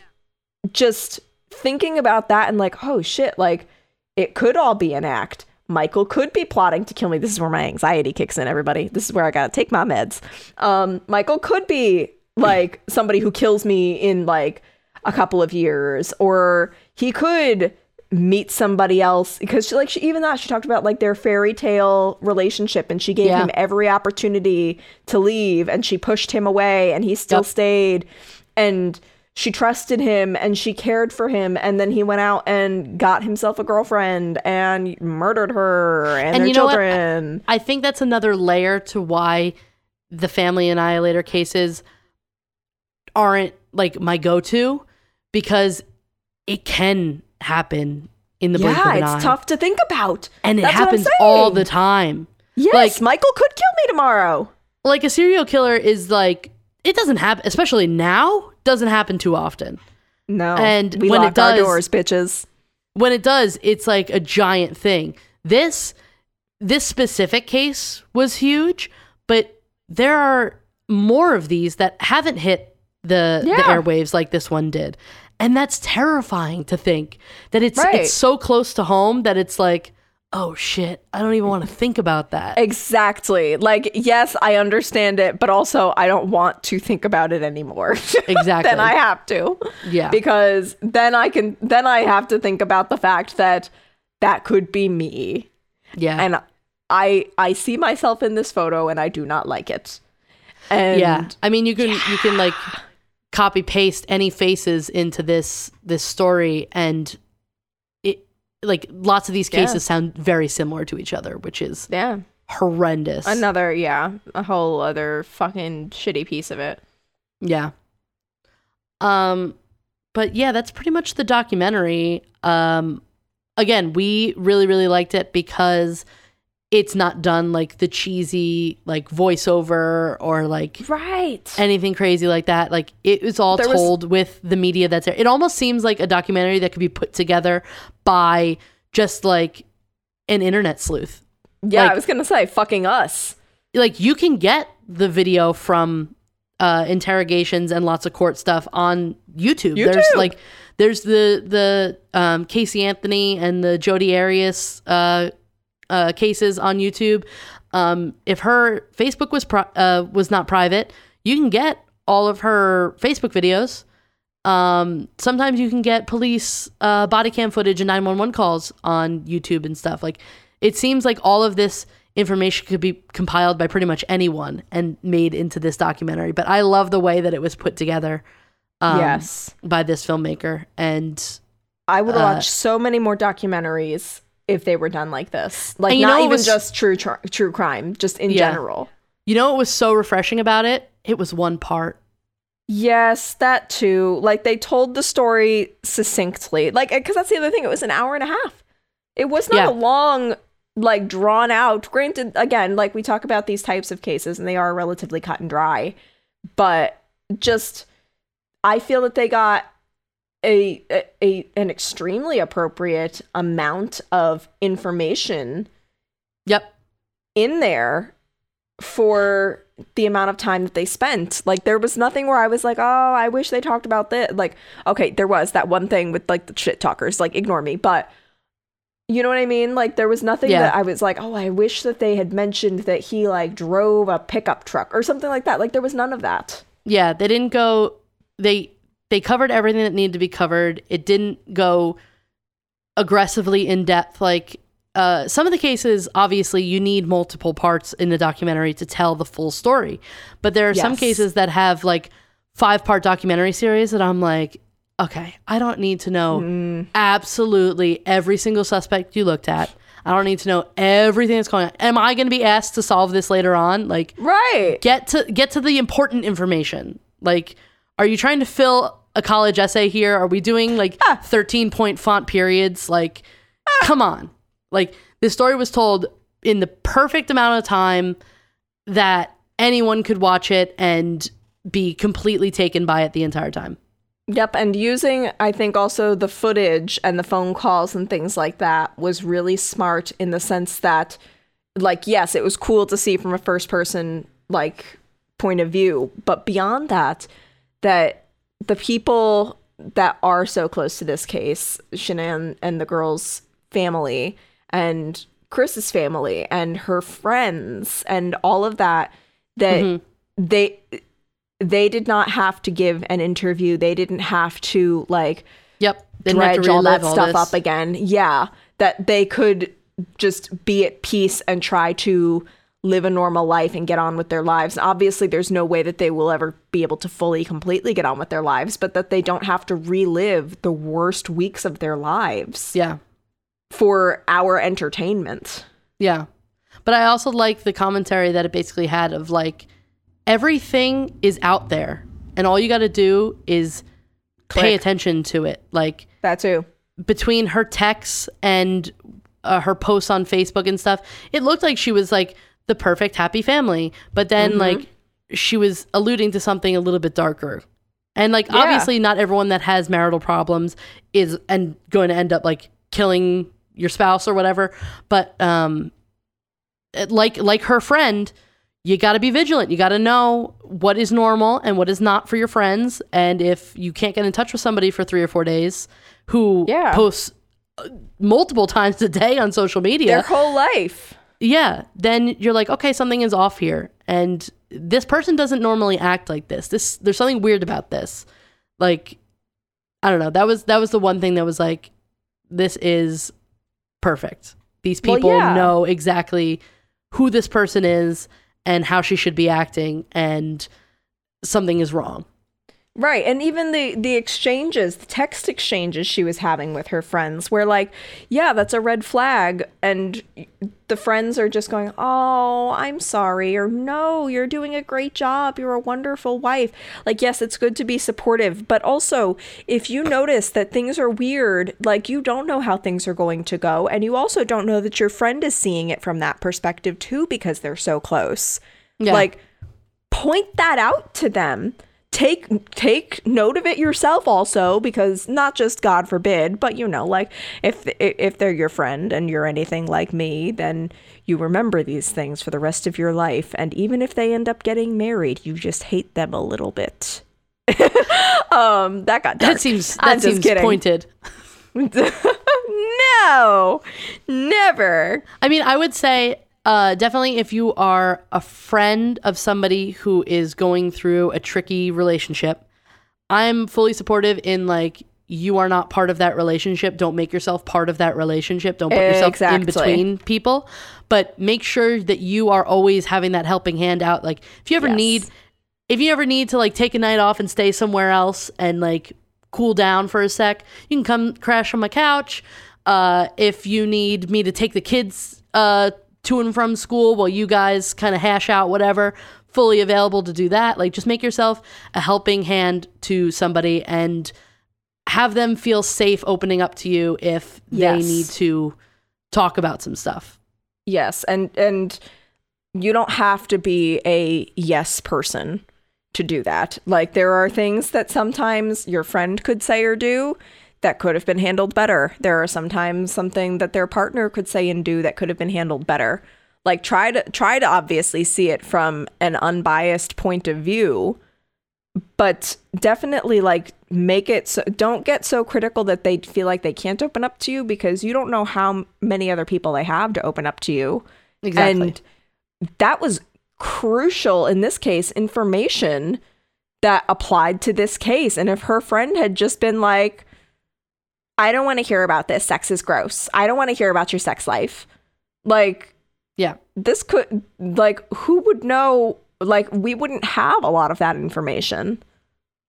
just thinking about that and like oh shit like it could all be an act. Michael could be plotting to kill me. This is where my anxiety kicks in everybody. This is where i gotta take my meds. Um michael could be like *clears throat* somebody who kills me in like a couple of years or he could meet somebody else because she, like she, even that she talked about like their fairy tale relationship and she gave Yeah. him every opportunity to leave and she pushed him away and he still Yep. stayed. And she trusted him and she cared for him and then he went out and got himself a girlfriend and murdered her and, And their you know what? children I think that's another layer to why the family annihilator cases aren't like my go-to because it can happen in the blink of yeah an it's eye. tough to think about and it That's happens all the time. yes like- michael could kill me tomorrow Like a serial killer is like it doesn't happen, especially now. Doesn't happen too often. no And we when it lock our does- doors bitches when it does, it's like a giant thing. This this specific case was huge, but there are more of these that haven't hit the the airwaves like this one did. And that's terrifying to think that it's Right. it's so close to home that it's like, oh shit, I don't even want to think about that. Exactly. Like, yes, I understand it, but also I don't want to think about it anymore. *laughs* Exactly. then I have to. Yeah. Because then I can then I have to think about the fact that that could be me. Yeah. And I I see myself in this photo and I do not like it. And yeah. I mean, you can you can like copy paste any faces into this this story and like lots of these cases Yeah. sound very similar to each other, which is yeah. horrendous. Another, yeah, a whole other fucking shitty piece of it. Yeah. Um but yeah, that's pretty much the documentary. Um again, we really really liked it because it's not done like the cheesy like voiceover or like Right. anything crazy like that. Like it was all There was- told with the media that's there. It almost seems like a documentary that could be put together by just like an internet sleuth. yeah, like- I was gonna say fucking us. Like you can get the video from uh, interrogations and lots of court stuff on YouTube. There's like there's the the um, Casey Anthony and the Jodi Arias uh, uh, cases on YouTube. Um, if her Facebook was pri- uh, was not private, you can get all of her Facebook videos. Um, sometimes you can get police uh, body cam footage and 911 calls on YouTube and stuff. Like it seems like all of this information could be compiled by pretty much anyone and made into this documentary. But I love the way that it was put together. Um, yes. by this filmmaker and I would uh, watch so many more documentaries if they were done like this. Like you not even was- just true tr- true crime, just in Yeah. general. you know what was so refreshing about it it was one part Yes, that too. Like they told the story succinctly. Like uh, because that's the other thing. It was an hour and a half. It was not Yeah. a long, like drawn out. Granted, again, like we talk about these types of cases, and they are relatively cut and dry. But just, I feel that they got a, a, an extremely appropriate amount of information yep in there for the amount of time that they spent. Like there was nothing where I was like, "Oh, I wish they talked about this." Like, okay, there was that one thing with like the shit talkers, like ignore me, but you know what I mean? Like there was nothing Yeah. that I was like, "Oh, I wish that they had mentioned that he like drove a pickup truck or something like that." Like there was none of that. yeah they didn't go they they covered everything that needed to be covered. It didn't go aggressively in depth. Like uh, some of the cases obviously you need multiple parts in the documentary to tell the full story. But there are some cases that have like five part documentary series that i'm like okay i don't need to know Mm. absolutely every single suspect you looked at. I don't need to know everything that's going on. Am i going to be asked to solve this later on? Like Right. get to get to the important information. Like, are you trying to fill a college essay here? Are we doing like Ah. 13 point font periods? Like, come on. Like, this story was told in the perfect amount of time that anyone could watch it and be completely taken by it the entire time. Yep, and using I think also the footage and the phone calls and things like that was really smart in the sense that like yes, it was cool to see from a first person like point of view, but beyond that that the people that are so close to this case, Shanann and the girl's family and Chris's family and her friends and all of that that Mhm. they they did not have to give an interview. They didn't have to like Yep. Didn't have to dredge all that all stuff this. up again. Yeah, that they could just be at peace and try to live a normal life and get on with their lives. Obviously, there's no way that they will ever be able to fully, completely get on with their lives, but that they don't have to relive the worst weeks of their lives Yeah. for our entertainment. Yeah. But I also like the commentary that it basically had of like everything is out there and all you got to do is pay attention to it. Like That too. between her texts and uh, her posts on Facebook and stuff, it looked like she was like the perfect happy family. But then like she was alluding to something a little bit darker. And like Yeah. obviously not everyone that has marital problems is and going to end up like killing your spouse or whatever, but um it- like like her friend, you got to be vigilant. You got to know what is normal and what is not for your friends. And if you can't get in touch with somebody for three or four days who Yeah. posts uh, multiple *laughs* times a day on social media, Their whole life. Yeah, then you're like, okay, something is off here, and this person doesn't normally act like this. This there's something weird about this. Like, I don't know. That was that was the one thing that was like, this is perfect. These Well, people yeah. know exactly who this person is and how she should be acting, and something is wrong. Right. And even the the exchanges, the text exchanges she was having with her friends were like, yeah, that's a red flag and the friends are just going, "Oh, I'm sorry," or "No, you're doing a great job. You're a wonderful wife." Like, yes, it's good to be supportive, but also if you notice that things are weird, like you don't know how things are going to go, and you also don't know that your friend is seeing it from that perspective too because they're so close. Yeah. Like point that out to them take take note of it yourself also because not just god forbid but you know like if if they're your friend and you're anything like me then you remember these things for the rest of your life and even if they end up getting married you just hate them a little bit *laughs* um that got dark. That seems I'm that seems kidding. pointed. *laughs* no never I mean, I would say uh, definitely if you are a friend of somebody who is going through a tricky relationship, I'm fully supportive in like you are not part of that relationship. Don't make yourself part of that relationship. Don't put yourself in between people, but make sure that you are always having that helping hand out. Like if you ever Yes. need, if you ever need to like take a night off and stay somewhere else and like cool down for a sec, you can come crash on my couch. Uh, if you need me to take the kids uh, to and from school while you guys kind of hash out whatever, fully available to do that. Like just make yourself a helping hand to somebody and have them feel safe opening up to you if they Yes. need to talk about some stuff. Yes, and and you don't have to be a yes person to do that. Like there are things that sometimes your friend could say or do that could have been handled better. There are sometimes something that their partner could say and do that could have been handled better. Like try to try to obviously see it from an unbiased point of view, but definitely like make it so don't get so critical that they feel like they can't open up to you because you don't know how many other people they have to open up to you. Exactly. And that was crucial in this case, information that applied to this case. And if her friend had just been like, I don't want to hear about this. Sex is gross. I don't want to hear about your sex life. Like, yeah. this could, like, who would know? Like, we wouldn't have a lot of that information.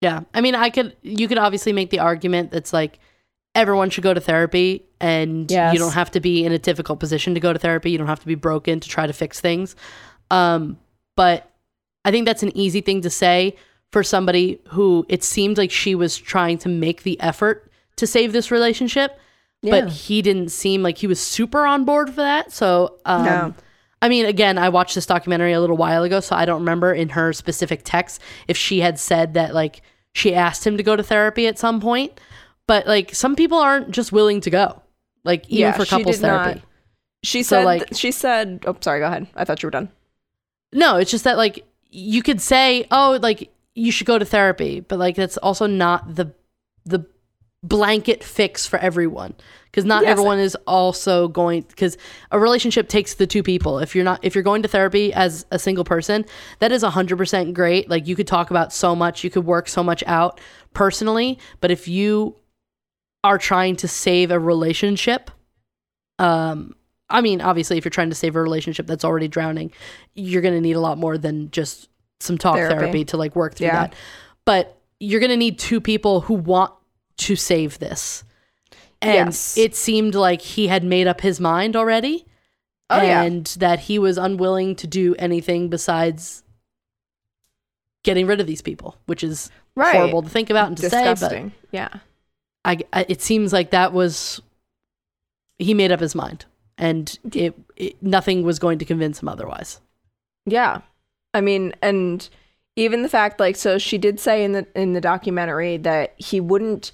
Yeah. I mean, I could, you could obviously make the argument that's like everyone should go to therapy and Yes. you don't have to be in a difficult position to go to therapy. You don't have to be broken to try to fix things. Um, but I think that's an easy thing to say for somebody who it seemed like she was trying to make the effort to save this relationship, Yeah. but he didn't seem like he was super on board for that. So, um, No. I mean, again, I watched this documentary a little while ago, so I don't remember in her specific text if she had said that like she asked him to go to therapy at some point. But like some people aren't just willing to go, like even Yeah, for she couples did not. therapy. She So, said, like- she said, oh, sorry, go ahead. I thought you were done. No, it's just that like you could say, oh, like you should go to therapy, but like that's also not the the blanket fix for everyone because not Yes. everyone is also going because a relationship takes the two people if you're not if you're going to therapy as a single person that is 100% great like you could talk about so much you could work so much out personally but if you are trying to save a relationship um i mean obviously if you're trying to save a relationship that's already drowning you're going to need a lot more than just some talk Therapy. therapy, to like work through Yeah. that but you're going to need two people who want to save this and Yes. it seemed like he had made up his mind already Oh, yeah. and that he was unwilling to do anything besides getting rid of these people which is Right. horrible to think about and to say but Disgusting. yeah. I, I it seems like that was he made up his mind and it, it nothing was going to convince him otherwise Yeah. I mean, and even the fact like so she did say in the in the documentary that he wouldn't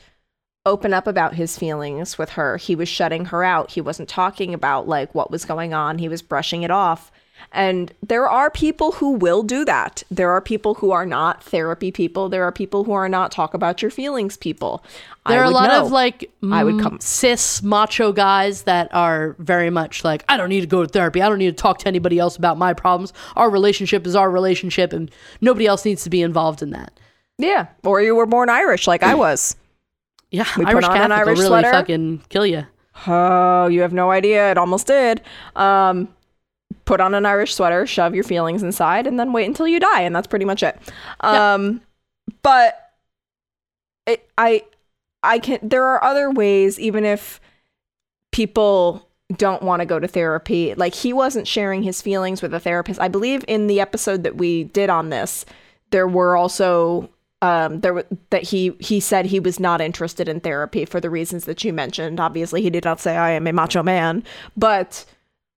open up about his feelings with her. He was shutting her out. He wasn't talking about like what was going on. He was brushing it off. And there are people who will do that. There are people who are not therapy people. There are people who are not talk about your feelings people. there I are a lot know. of like I would mm, come- cis macho guys that are very much like i don't need to go to therapy i don't need to talk to anybody else about my problems our relationship is our relationship and nobody else needs to be involved in that yeah. Or you were born Irish like I *clears throat* was. Yeah We put irish on an catholic Irish will really sweater. fucking kill you Oh, you have no idea. It almost did. Um, put on an Irish sweater, shove your feelings inside, and then wait until you die, and that's pretty much it. Um, but it, I, I can. There are other ways, even if people don't want to go to therapy. Like he wasn't sharing his feelings with a therapist. I believe in the episode that we did on this, there were also um there w- that he he said he was not interested in therapy for the reasons that you mentioned. Obviously, he did not say I am a macho man, but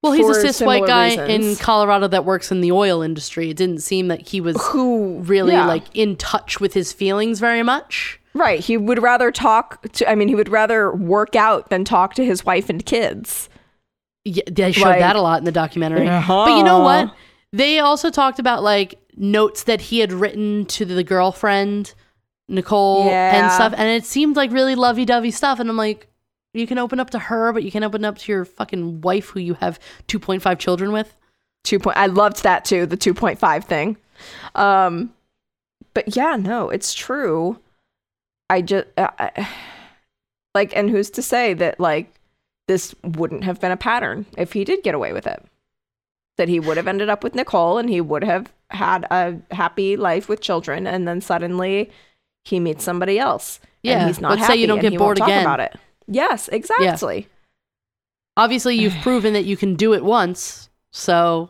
Well, he's a cis white similar guy in. Colorado that works in the oil industry. It didn't seem that he was who really yeah. like in touch with his feelings very much. right. He would rather talk to. I mean, he would rather work out than talk to his wife and kids. Yeah, they showed Like- that a lot in the documentary. Uh-huh. But you know what? They also talked about like notes that he had written to the girlfriend, Nicole, and stuff. And it seemed like really lovey dovey stuff. And I'm like, you can open up to her, but you can open up to your fucking wife who you have 2.5 children with. two point i loved that too the 2.5 thing um but yeah no it's true i just I- *sighs* like and who's to say that like this wouldn't have been a pattern if he did get away with it that he would have ended up with nicole and he would have had a happy life with children and then suddenly he meets somebody else Yeah, and he's not let's say you don't get bored again. talk about it yes exactly Obviously, you've *sighs* proven that you can do it once. So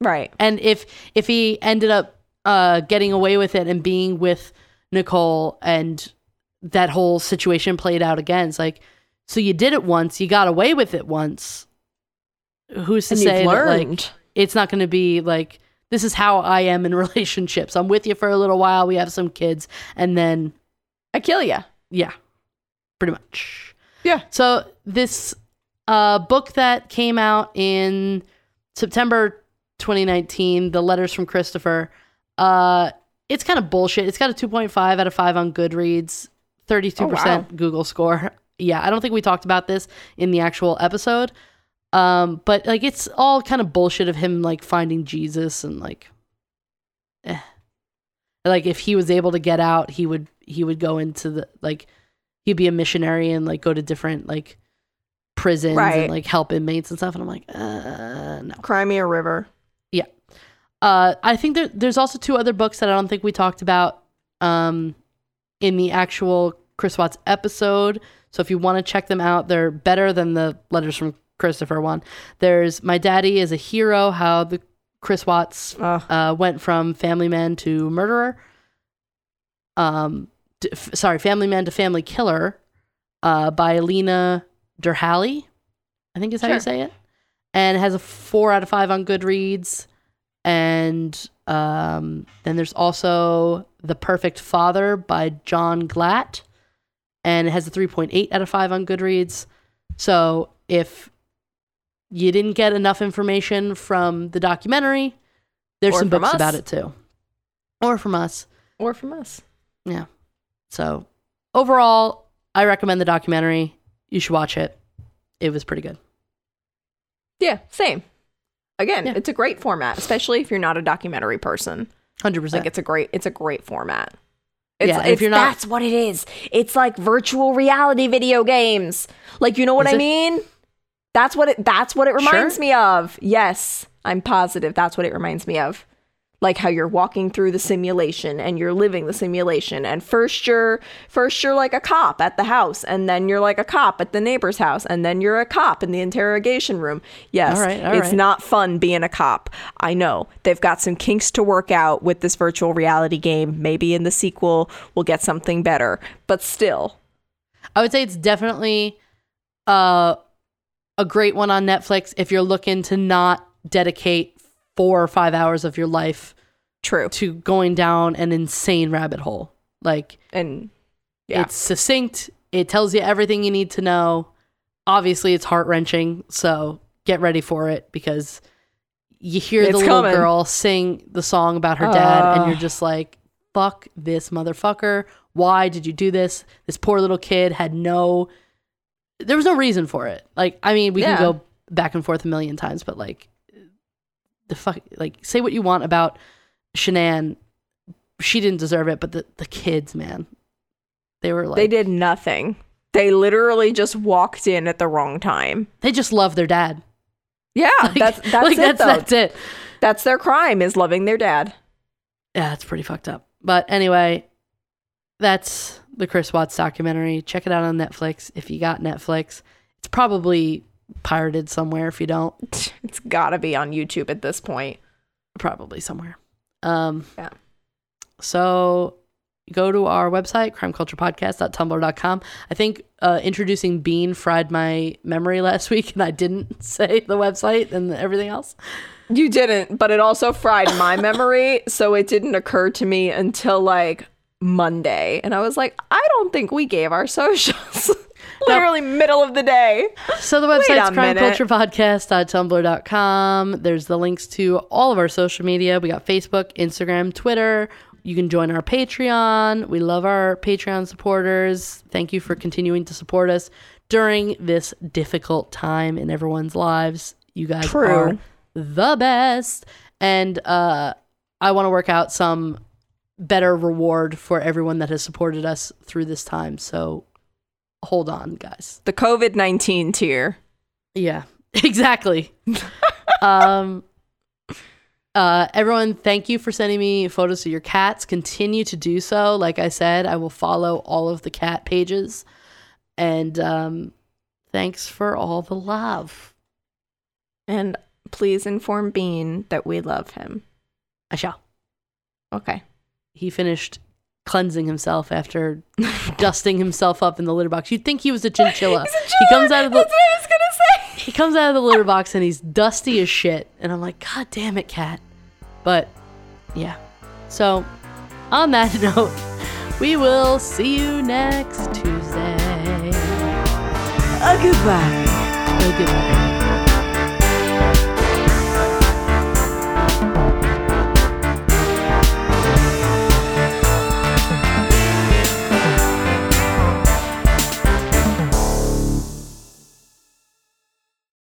right And if if he ended up uh, getting away with it and being with Nicole and that whole situation played out again, it's like, so you did it once, you got away with it once. Who's to and say that like it's not going to be like this is how I am in *laughs* relationships. I'm with you for a little while, we have some kids, and then i kill you yeah, pretty much. Yeah. So this uh, book that came out in September 2019, The Letters from Christopher, uh, it's kind of bullshit. It's got a 2.5 out of 5 on Goodreads, 32% Oh, wow. Google score. Yeah, I don't think we talked about this in the actual episode. Um, but like it's all kind of bullshit of him like finding Jesus and like eh. Like if he was able to get out, he would he would go into the like he'd be a missionary and like go to different like prisons Right. and like help inmates and stuff and I'm like, uh no. crimea river Yeah. Uh, I think there, there's also two other books that I don't think we talked about um, in the actual Chris Watts episode. So if you want to check them out, they're better than the letters from Christopher one. There's My Daddy is a Hero, how the Chris Watts uh, went from family man to murderer. Um, d- f- sorry, family man to family killer uh, by Lena Derhally, I think is how you say it. And it has a four out of five on Goodreads. And um, then there's also The Perfect Father by John Glatt. And it has a 3.8 out of 5 on Goodreads. So if you didn't get enough information from the documentary, there's Or some books us. about it too. Or from us. or from us Yeah. So overall, I recommend the documentary. You should watch it. It was pretty good. Yeah, same. Again, Yeah. it's a great format, especially if you're not a documentary person. 100%. Like it's a great it's a great format. It's, Yeah, it's if you're not- that's what it is. It's like virtual reality video games. Like you know what Is I it? mean? That's what it that's what it reminds Sure. me of. Yes, I'm positive that's what it reminds me of. Like how you're walking through the simulation and you're living the simulation and first you're first you're like a cop at the house and then you're like a cop at the neighbor's house and then you're a cop in the interrogation room. Yes. All right, all it's right. not fun being a cop. I know. They've got some kinks to work out with this virtual reality game. Maybe in the sequel we'll get something better. But still. I would say it's definitely uh, a great one on Netflix if you're looking to not dedicate four or five hours of your life True. to going down an insane rabbit hole. Like, And yeah. it's succinct, it tells you everything you need to know. Obviously, it's heart wrenching, so get ready for it because you hear the little coming. girl sing the song about her dad, and you're ah. just like, fuck this motherfucker. Why did you do this? This poor little kid had no, there was no reason for it. Like, I mean, we Yeah. can go back and forth a million times, but like, the fuck, like, say what you want about Shanann. She didn't deserve it, but the, the kids, man, they were like, they did nothing. They literally just walked in at the wrong time. They just love their dad. Yeah, *laughs* that's that's like it that's though. that's it. That's their crime is loving their dad. Yeah, it's pretty fucked up. But anyway, that's the Chris Watts documentary. Check it out on Netflix if you got Netflix. It's probably pirated somewhere if you don't. *laughs* It's got to be on YouTube at this point. Probably somewhere. Um Yeah. So go to our website, crimeculturepodcast.tumblr.com. I think uh, introducing Bean fried my memory last *laughs* week and I didn't *laughs* say the website and everything else. You didn't, but it also fried my memory, so it didn't occur to me until like Monday. And I was like, I don't think we gave our *laughs* socials. Literally middle of the day. So the website's crimeculturepodcast.tumblr.com. There's the links to all of our social media. We got Facebook, Instagram, Twitter. You can join our Patreon. We love our Patreon supporters. Thank you for continuing to support us during this difficult time in everyone's lives. You guys True. are the best. And uh, I want to work out some better reward for everyone that has supported us through this time. So hold on, guys. The COVID 19 tier. Yeah, *laughs* exactly. um, uh, everyone, thank you for sending me photos of your cats. Continue to do so. Like I said, I will follow all of the cat pages. And um, thanks for all the love. And please inform Bean that we love him. I shall. Okay. He finished cleansing himself after *laughs* dusting himself up in the litter box. You'd think he was a chinchilla. He comes out of the That's what I was to say. he comes out of the litter box and he's dusty as shit. And I'm like, God damn it, cat. But yeah. So on that *laughs* note, we will see you next Tuesday. Uh, goodbye. Uh, goodbye.